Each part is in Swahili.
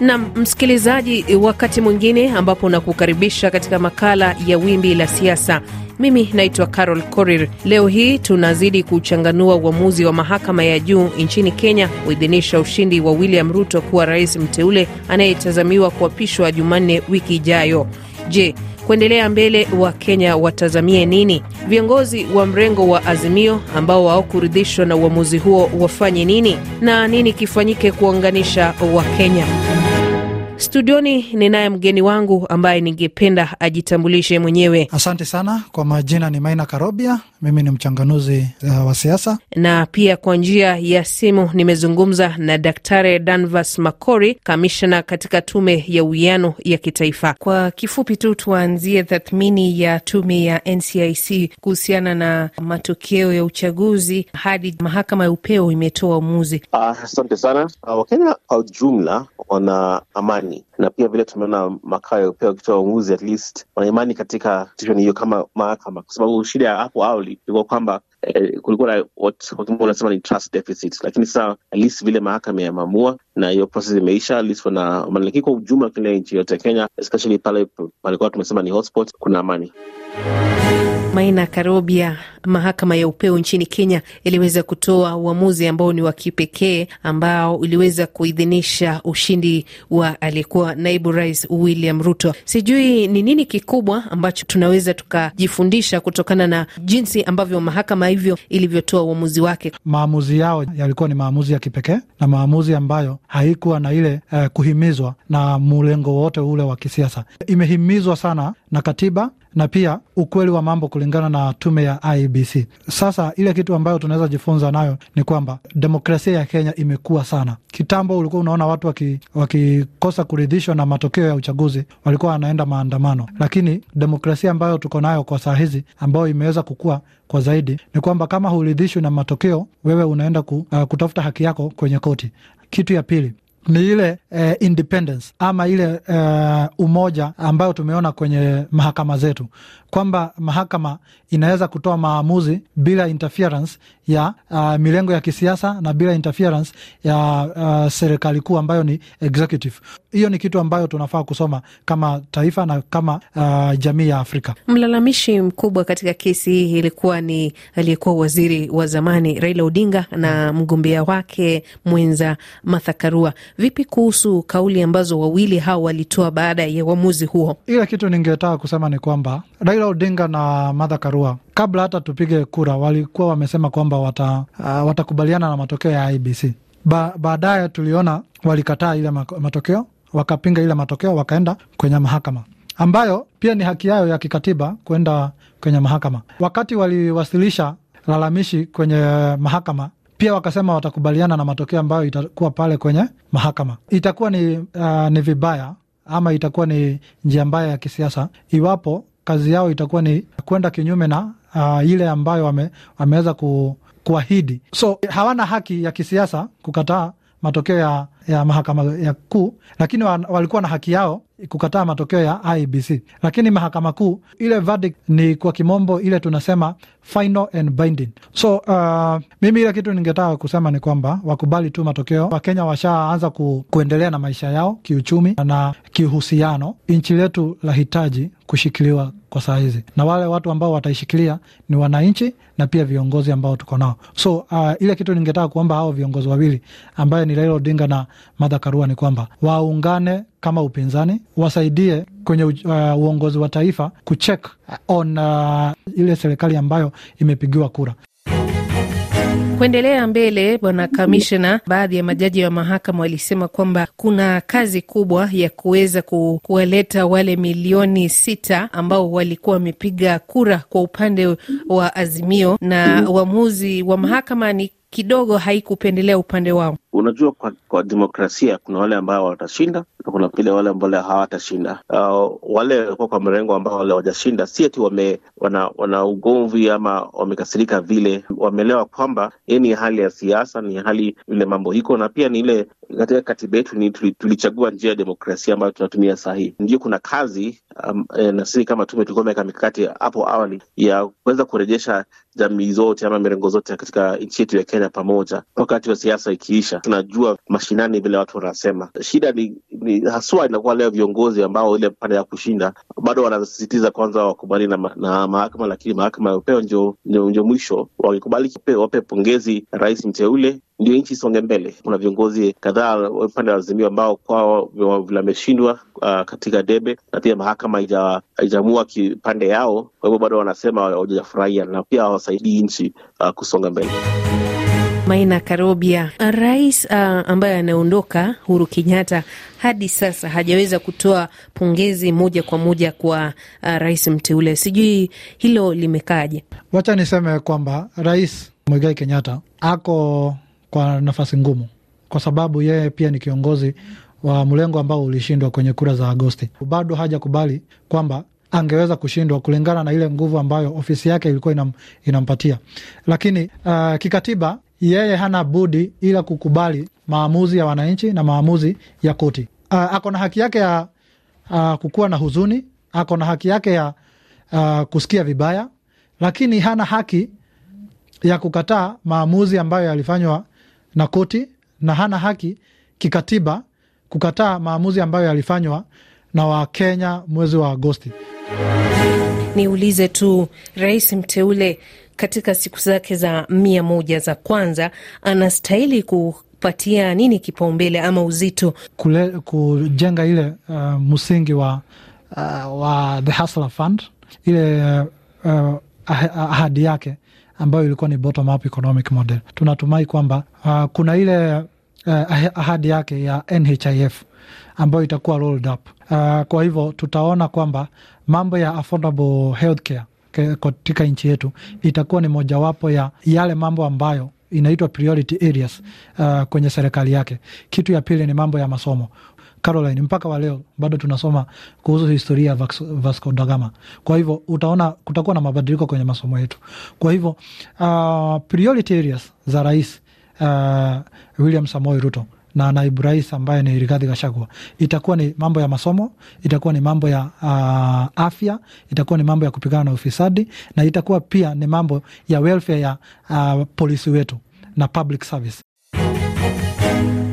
Na msikilizaji, wakati mwingine ambapo nakukaribisha katika makala ya Wimbi la Siasa. Mimi naitwa Carol Korir. Leo hii tunazidi kuchanganua uamuzi wa mahakama ya juu nchini Kenya kuidhinisha ushindi wa William Ruto kuwa rais mteule anayetazamiwa kuapishwa Jumanne wiki ijayo. Je, kuendelea mbele wa Kenya watazamie nini? Viongozi wa mrengo wa Azimio ambao hawakuridhishwa na uamuzi huo wafanye nini, na nini kifanyike kuunganisha Wakenya? Studioni ninaye mgeni wangu ambaye ningependa ajitambulishe mwenyewe. Asante sana kwa majina, ni Maina Karobia. Mimi ni mchanganuzi uh, wa siasa, na pia kwa njia ya simu nimezungumza na Daktari Danvas Makori, kamishna katika tume ya uwiano ya kitaifa. Kwa kifupi tu, tuanzie tathmini ya tume ya NCIC kuhusiana na matokeo ya uchaguzi hadi mahakama ya upeo imetoa uamuzi. Asante uh, sana. Uh, Wakenya kwa ujumla wana amani na pia vile tumeona makao pia wakitoa uamuzi, at least wana imani katika institution hiyo kama mahakama, kwa sababu shida ya hapo awali ilikuwa kwamba eh, kulikuwa na unasema ni trust deficit, lakini sasa at least vile mahakama yameamua na hiyo process imeisha, at least wana amani. Kwa ujumla kile nchi yote Kenya, especially pale palikuwa tumesema ni hotspot, kuna amani. Maina Karobia, mahakama ya upeo nchini Kenya iliweza kutoa uamuzi ambao ni wa kipekee ambao uliweza kuidhinisha ushindi wa aliyekuwa naibu rais William Ruto. Sijui ni nini kikubwa ambacho tunaweza tukajifundisha kutokana na jinsi ambavyo mahakama hivyo ilivyotoa uamuzi wake. Maamuzi yao yalikuwa ni maamuzi ya kipekee na maamuzi ambayo haikuwa na ile eh, kuhimizwa na mlengo wote ule wa kisiasa. Imehimizwa sana na katiba na pia ukweli wa mambo kulingana na tume ya IEBC. Sasa ile kitu ambayo tunaweza jifunza nayo ni kwamba demokrasia ya Kenya imekuwa sana. Kitambo ulikuwa unaona watu wakikosa waki kuridhishwa na matokeo ya uchaguzi walikuwa wanaenda maandamano, lakini demokrasia ambayo tuko nayo kwa saa hizi ambayo imeweza kukua kwa zaidi ni kwamba kama huridhishwi na matokeo, wewe unaenda ku, uh, kutafuta haki yako kwenye koti. Kitu ya pili ni ile eh, independence ama ile eh, umoja ambayo tumeona kwenye mahakama zetu kwamba mahakama inaweza kutoa maamuzi bila interference ya uh, milengo ya kisiasa na bila interference ya uh, serikali kuu ambayo ni executive. Hiyo ni kitu ambayo tunafaa kusoma kama taifa na kama uh, jamii ya Afrika. Mlalamishi mkubwa katika kesi hii ilikuwa ni aliyekuwa waziri wa zamani Raila Odinga na mgombea wake mwenza Martha Karua. Vipi kuhusu kauli ambazo wawili hao walitoa baada ya uamuzi huo? Ile kitu ningetaka kusema ni kwamba Raila Odinga na Martha Karua kabla hata tupige kura walikuwa wamesema kwamba wata, uh, watakubaliana na matokeo ya IBC. Ba, baadaye tuliona walikataa ile matokeo, wakapinga ile matokeo, wakaenda kwenye mahakama ambayo pia ni haki yao ya kikatiba kwenda kwenye mahakama. Wakati waliwasilisha lalamishi kwenye mahakama pia wakasema watakubaliana na matokeo ambayo itakuwa pale kwenye mahakama. Itakuwa ni, uh, ni vibaya ama itakuwa ni njia mbaya ya kisiasa iwapo kazi yao itakuwa ni kwenda kinyume na uh, ile ambayo wame, wameweza ku, kuahidi. So hawana haki ya kisiasa kukataa matokeo ya, ya mahakama ya kuu, lakini walikuwa na haki yao kukataa matokeo ya IBC. Lakini mahakama kuu ile verdict ni kwa kimombo ile tunasema final and binding. So uh, mimi ile kitu ningetaka kusema ni kwamba wakubali tu matokeo. Wakenya washaanza ku, kuendelea na maisha yao kiuchumi na kihusiano. Nchi letu lahitaji kushikiliwa kwa saa hizi, na wale watu ambao wataishikilia ni wananchi na pia viongozi ambao tuko nao. So uh, ile kitu ningetaka kuomba hao viongozi wawili ambaye ni Raila Odinga na Martha Karua ni kwamba waungane kama upinzani, wasaidie kwenye uh, uongozi wa taifa kucheck on uh, ile serikali ambayo imepigiwa kura. Kuendelea mbele, bwana kamishna, baadhi ya majaji wa mahakama walisema kwamba kuna kazi kubwa ya kuweza ku, kuwaleta wale milioni sita ambao walikuwa wamepiga kura kwa upande wa Azimio, na uamuzi wa mahakama ni kidogo haikupendelea upande wao. Unajua, kwa, kwa demokrasia kuna wale ambao watashinda na kuna vile wale ambao hawatashinda. Uh, wale walikuwa kwa mrengo ambao wale wajashinda, si ati wame wana, wana ugomvi ama wamekasirika, vile wameelewa kwamba hii ni hali ya siasa, ni hali vile mambo iko, na pia ni ile katika katiba yetu ni tulichagua njia ya demokrasia ambayo tunatumia sahii. Ndio kuna kazi um, e, na sisi kama tume tulikuwa meweka mikakati hapo awali ya kuweza kurejesha jamii zote ama mirengo zote katika nchi yetu ya Kenya pamoja. Wakati wa siasa ikiisha, tunajua mashinani vile watu wanasema. Shida ni, ni haswa inakuwa leo viongozi ambao ile pande ya kushinda bado wanasisitiza kwanza wakubali na, na mahakama, lakini mahakama ya upeo ndio, ndio, mwisho. Wakikubali wape pongezi rais mteule ndio nchi isonge mbele. Kuna viongozi kadhaa upande wa Azimio ambao kwao vimeshindwa uh, katika debe na pia mahakama haijamua kipande yao, kwa hivyo bado wanasema hawajafurahia na pia hawasaidii nchi uh, kusonga mbele. Maina Karobia, rais uh, ambaye anaondoka Uhuru Kenyatta hadi sasa hajaweza kutoa pongezi moja kwa moja kwa uh, rais mteule. Sijui hilo limekaaje? Wacha niseme kwamba rais Mwigai Kenyatta ako kwa nafasi ngumu, kwa sababu yeye pia ni kiongozi wa mlengo ambao ulishindwa kwenye kura za Agosti. Bado hajakubali kwamba angeweza kushindwa kulingana na ile nguvu ambayo ofisi yake ilikuwa inam, inampatia, lakini uh, kikatiba yeye hana budi ila kukubali maamuzi ya wananchi na maamuzi ya koti. Uh, ako na haki yake ya uh, kukuwa na huzuni, ako na haki yake ya uh, kusikia vibaya, lakini hana haki ya kukataa maamuzi ambayo yalifanywa na koti, na hana haki kikatiba kukataa maamuzi ambayo yalifanywa na Wakenya mwezi wa Agosti. Niulize tu, rais mteule katika siku zake za mia moja za kwanza anastahili kupatia nini kipaumbele ama uzito Kule, kujenga ile uh, msingi wa, uh, wa the Hustler Fund ile uh, ahadi yake ambayo ilikuwa ni bottom up economic model. Tunatumai kwamba uh, kuna ile uh, ahadi yake ya NHIF ambayo itakuwa rolled up. Uh, kwa hivyo tutaona kwamba mambo ya affordable healthcare katika nchi yetu itakuwa ni mojawapo ya yale mambo ambayo inaitwa priority areas uh, kwenye serikali yake. Kitu ya pili ni mambo ya masomo. Caroline, mpaka wa leo bado tunasoma kuhusu historia ya Vasco da Gama. Kwa hivyo utaona kutakuwa na mabadiliko kwenye masomo yetu. Kwa hivyo uh, priority areas za rais uh, William Samoei Ruto na naibu rais ambaye ni Rigathi Gachagua itakuwa ni mambo ya masomo, itakuwa ni mambo ya uh, afya, itakuwa ni mambo ya kupigana na ufisadi na itakuwa pia ni mambo ya welfare ya uh, polisi wetu na public service.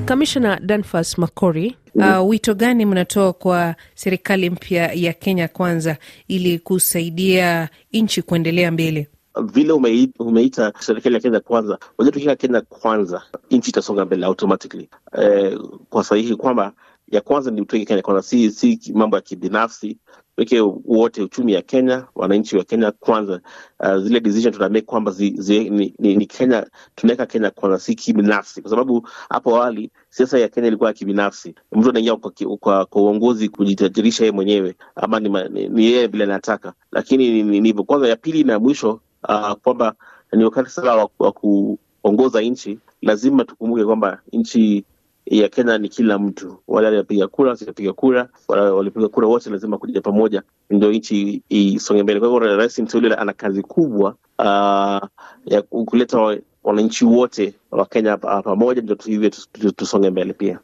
Kamishna Danfas Makori, uh, wito gani mnatoa kwa serikali mpya ya Kenya Kwanza ili kusaidia nchi kuendelea mbele? Vile umeita, umeita serikali ya Kenya Kwanza, Unajua, tukiweka Kenya Kwanza nchi itasonga mbele automatically, eh, kwa sahihi kwamba ya kwanza ni tuweke Kenya Kwanza, si, si mambo ya kibinafsi weke wote uchumi ya Kenya, wananchi wa Kenya kwanza. Uh, zile decision tunamake kwamba zi, zi, ni, ni, ni Kenya, tunaweka Kenya kwanza, si kibinafsi, kwa sababu hapo awali siasa ya Kenya ilikuwa ya kibinafsi. Mtu anaingia kwa, kwa, kwa uongozi kujitajirisha yeye mwenyewe ama ni, yeye vile anataka, lakini ni hivyo kwanza. Ya pili na mwisho uh, kwamba ni wakati sasa wa, wa kuongoza nchi, lazima tukumbuke kwamba nchi ya Kenya ni kila mtu, wale alipiga kura, wasipiga kura, walipiga kura wote lazima kuja pamoja ndio nchi isonge mbele. Kwa hivyo rais mteule ana kazi kubwa uh, ya kuleta wananchi wote wa Kenya pamoja, ndio hivyo tusonge mbele pia.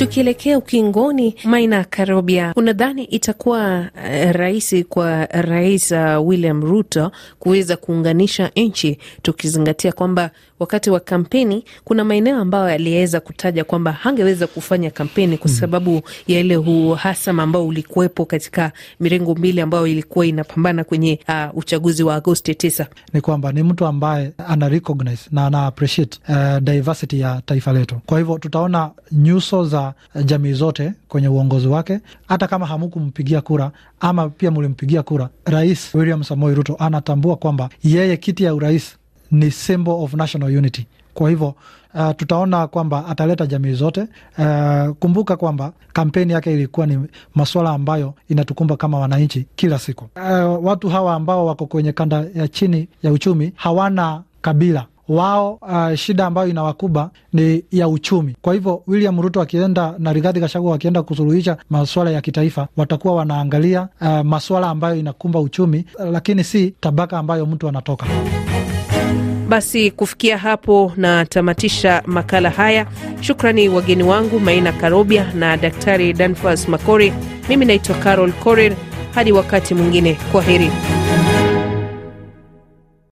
Tukielekea ukingoni, Maina Karobia, unadhani itakuwa uh, rahisi kwa Rais uh, William Ruto kuweza kuunganisha nchi, tukizingatia kwamba wakati wa kampeni kuna maeneo ambayo aliweza kutaja kwamba hangeweza kufanya kampeni kwa sababu ya ile uhasama ambao ulikuwepo katika mirengo mbili ambayo ilikuwa inapambana kwenye uh, uchaguzi wa Agosti tisa. Ni kwamba ni mtu ambaye ana recognize na ana appreciate uh, diversity ya taifa letu. Kwa hivyo tutaona nyuso za jamii zote kwenye uongozi wake, hata kama hamukumpigia kura ama pia mulimpigia kura. Rais William Samoei Ruto anatambua kwamba yeye kiti ya urais ni symbol of national unity. Kwa hivyo uh, tutaona kwamba ataleta jamii zote. Uh, kumbuka kwamba kampeni yake ilikuwa ni masuala ambayo inatukumba kama wananchi kila siku. Uh, watu hawa ambao wako kwenye kanda ya chini ya uchumi hawana kabila wao uh, shida ambayo inawakuba ni ya uchumi. Kwa hivyo William Ruto akienda na Rigathi Gachagua wakienda kusuluhisha masuala ya kitaifa, watakuwa wanaangalia uh, masuala ambayo inakumba uchumi, lakini si tabaka ambayo mtu anatoka. Basi kufikia hapo na tamatisha makala haya. Shukrani wageni wangu Maina Karobia na Daktari Danfas Makori. Mimi naitwa Carol Korir. Hadi wakati mwingine, kwa heri.